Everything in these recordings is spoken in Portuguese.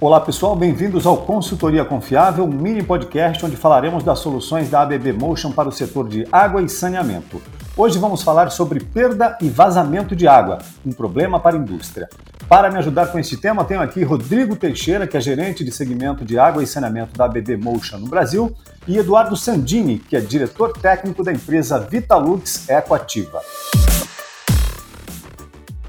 Olá pessoal, bem-vindos ao Consultoria Confiável, um mini podcast onde falaremos das soluções da ABB Motion para o setor de água e saneamento. Hoje vamos falar sobre perda e vazamento de água, um problema para a indústria. Para me ajudar com este tema, tenho aqui Rodrigo Teixeira, que é gerente de segmento de água e saneamento da ABB Motion no Brasil, e Eduardo Sandini, que é diretor técnico da empresa Vitalux Ecoativa.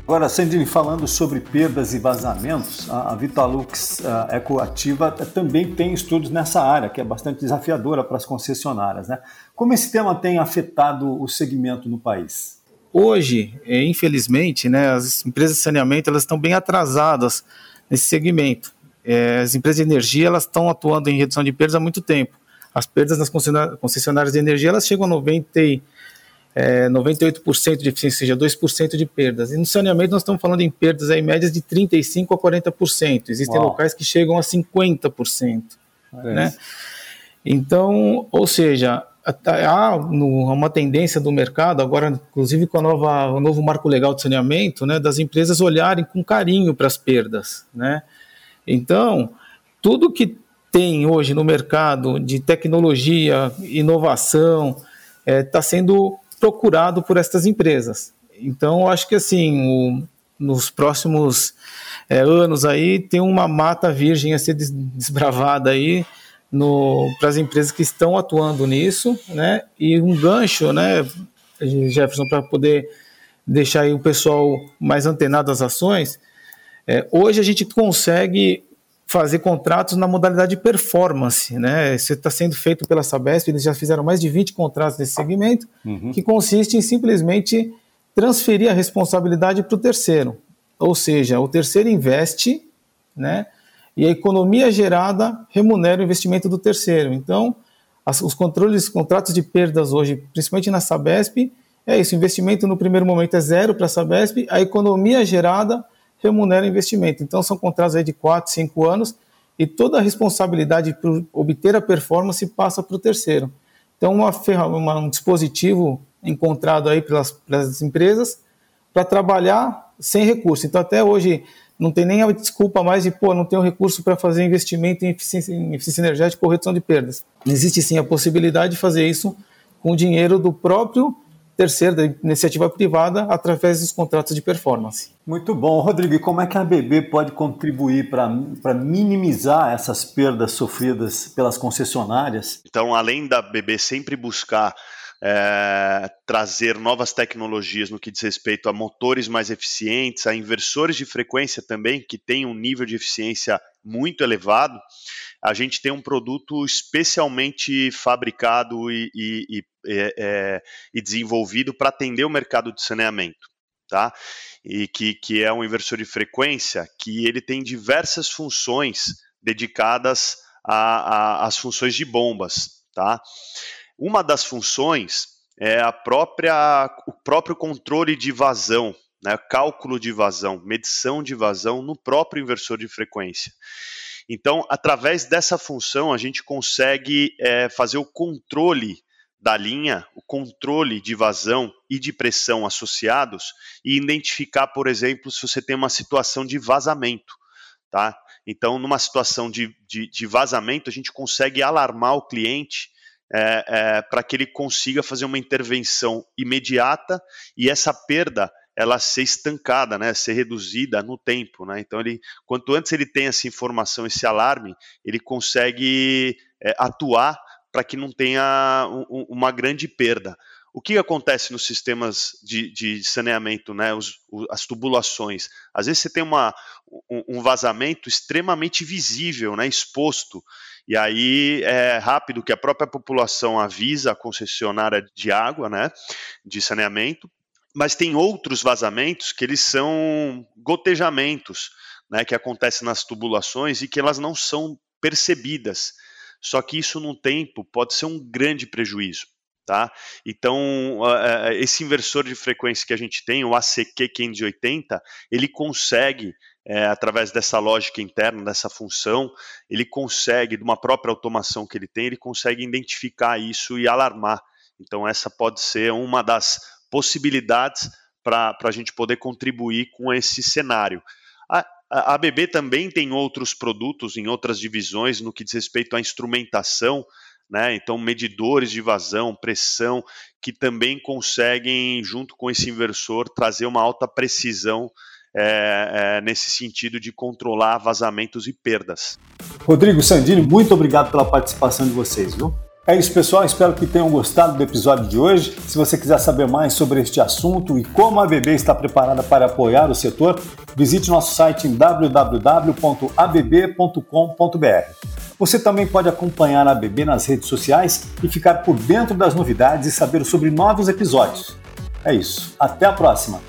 Agora, Sandini, falando sobre perdas e vazamentos, a Vitalux Ecoativa também tem estudos nessa área, que é bastante desafiadora para as concessionárias. Né? Como esse tema tem afetado o segmento no país? Hoje, é, infelizmente, né, as empresas de saneamento elas estão bem atrasadas nesse segmento. É, as empresas de energia elas estão atuando em redução de perdas há muito tempo. As perdas nas concessionárias de energia elas chegam a 90 é, 98% de eficiência, ou seja, 2% de perdas. E no saneamento nós estamos falando em perdas aí, médias de 35% a 40%. Existem Uau. locais que chegam a 50%. É né? Então, ou seja, há uma tendência do mercado, agora inclusive com a nova, o novo marco legal de saneamento, né, das empresas olharem com carinho para as perdas. Né? Então, tudo que tem hoje no mercado de tecnologia, inovação, está é, tá sendo procurado por estas empresas. Então, eu acho que assim, o, nos próximos é, anos aí tem uma mata virgem a ser desbravada aí para as empresas que estão atuando nisso, né? E um gancho, né, Jefferson, para poder deixar aí o pessoal mais antenado às ações. É, hoje a gente consegue fazer contratos na modalidade performance, né? Isso está sendo feito pela Sabesp, eles já fizeram mais de 20 contratos nesse segmento, uhum. que consiste em simplesmente transferir a responsabilidade para o terceiro. Ou seja, o terceiro investe, né? E a economia gerada remunera o investimento do terceiro. Então, as, os controles, contratos de perdas hoje, principalmente na Sabesp, é isso, o investimento no primeiro momento é zero para a Sabesp, a economia gerada remunera o investimento. Então, são contratos aí de 4, 5 anos e toda a responsabilidade por obter a performance passa para o terceiro. Então, uma, um dispositivo encontrado aí pelas, pelas empresas para trabalhar sem recurso. Então, até hoje, não tem nem a desculpa mais de, pô, não tenho recurso para fazer investimento em eficiência, em eficiência energética ou redução de perdas. Existe sim a possibilidade de fazer isso com o dinheiro do próprio terceiro, da iniciativa privada, através dos contratos de performance. Muito bom. Rodrigo, e como é que a ABB pode contribuir para minimizar essas perdas sofridas pelas concessionárias? Então, além da ABB sempre buscar é, trazer novas tecnologias no que diz respeito a motores mais eficientes, a inversores de frequência também, que tem um nível de eficiência muito elevado, a gente tem um produto especialmente fabricado e, e, e, é, é e desenvolvido para atender o mercado de saneamento. Tá? E que, que é um inversor de frequência que ele tem diversas funções dedicadas às funções de bombas. Tá? Uma das funções é a própria, o próprio controle de vazão, né, cálculo de vazão, medição de vazão no próprio inversor de frequência. Então, através dessa função, a gente consegue é, fazer o controle da linha, o controle de vazão e de pressão associados e identificar, por exemplo, se você tem uma situação de vazamento. Tá? Então, numa situação de, de, de vazamento, a gente consegue alarmar o cliente é, é, para que ele consiga fazer uma intervenção imediata e essa perda ela ser estancada, né, ser reduzida no tempo, né? Então ele, quanto antes ele tem essa informação, esse alarme, ele consegue é, atuar para que não tenha um, uma grande perda. O que acontece nos sistemas de, de saneamento, né, os, as tubulações? Às vezes você tem uma, um, vazamento extremamente visível, né, exposto, e aí é rápido que a própria população avisa a concessionária de água, né, de saneamento, mas tem outros vazamentos que eles são gotejamentos, né, que acontecem nas tubulações e que elas não são percebidas. Só que isso, num tempo, pode ser um grande prejuízo. Tá? Então, esse inversor de frequência que a gente tem, o ACQ 580, ele consegue, é, através dessa lógica interna, dessa função, ele consegue, de uma própria automação que ele tem, ele consegue identificar isso e alarmar. Então, essa pode ser uma das possibilidades para a gente poder contribuir com esse cenário. A ABB também tem outros produtos em outras divisões no que diz respeito à instrumentação, né? Então, medidores de vazão, pressão, que também conseguem, junto com esse inversor, trazer uma alta precisão é, é, nesse sentido de controlar vazamentos e perdas. Rodrigo Sandini, muito obrigado pela participação de vocês, viu? É isso, pessoal. Espero que tenham gostado do episódio de hoje. Se você quiser saber mais sobre este assunto e como a ABB está preparada para apoiar o setor, visite nosso site em www.abb.com.br. Você também pode acompanhar a ABB nas redes sociais e ficar por dentro das novidades e saber sobre novos episódios. É isso. Até a próxima!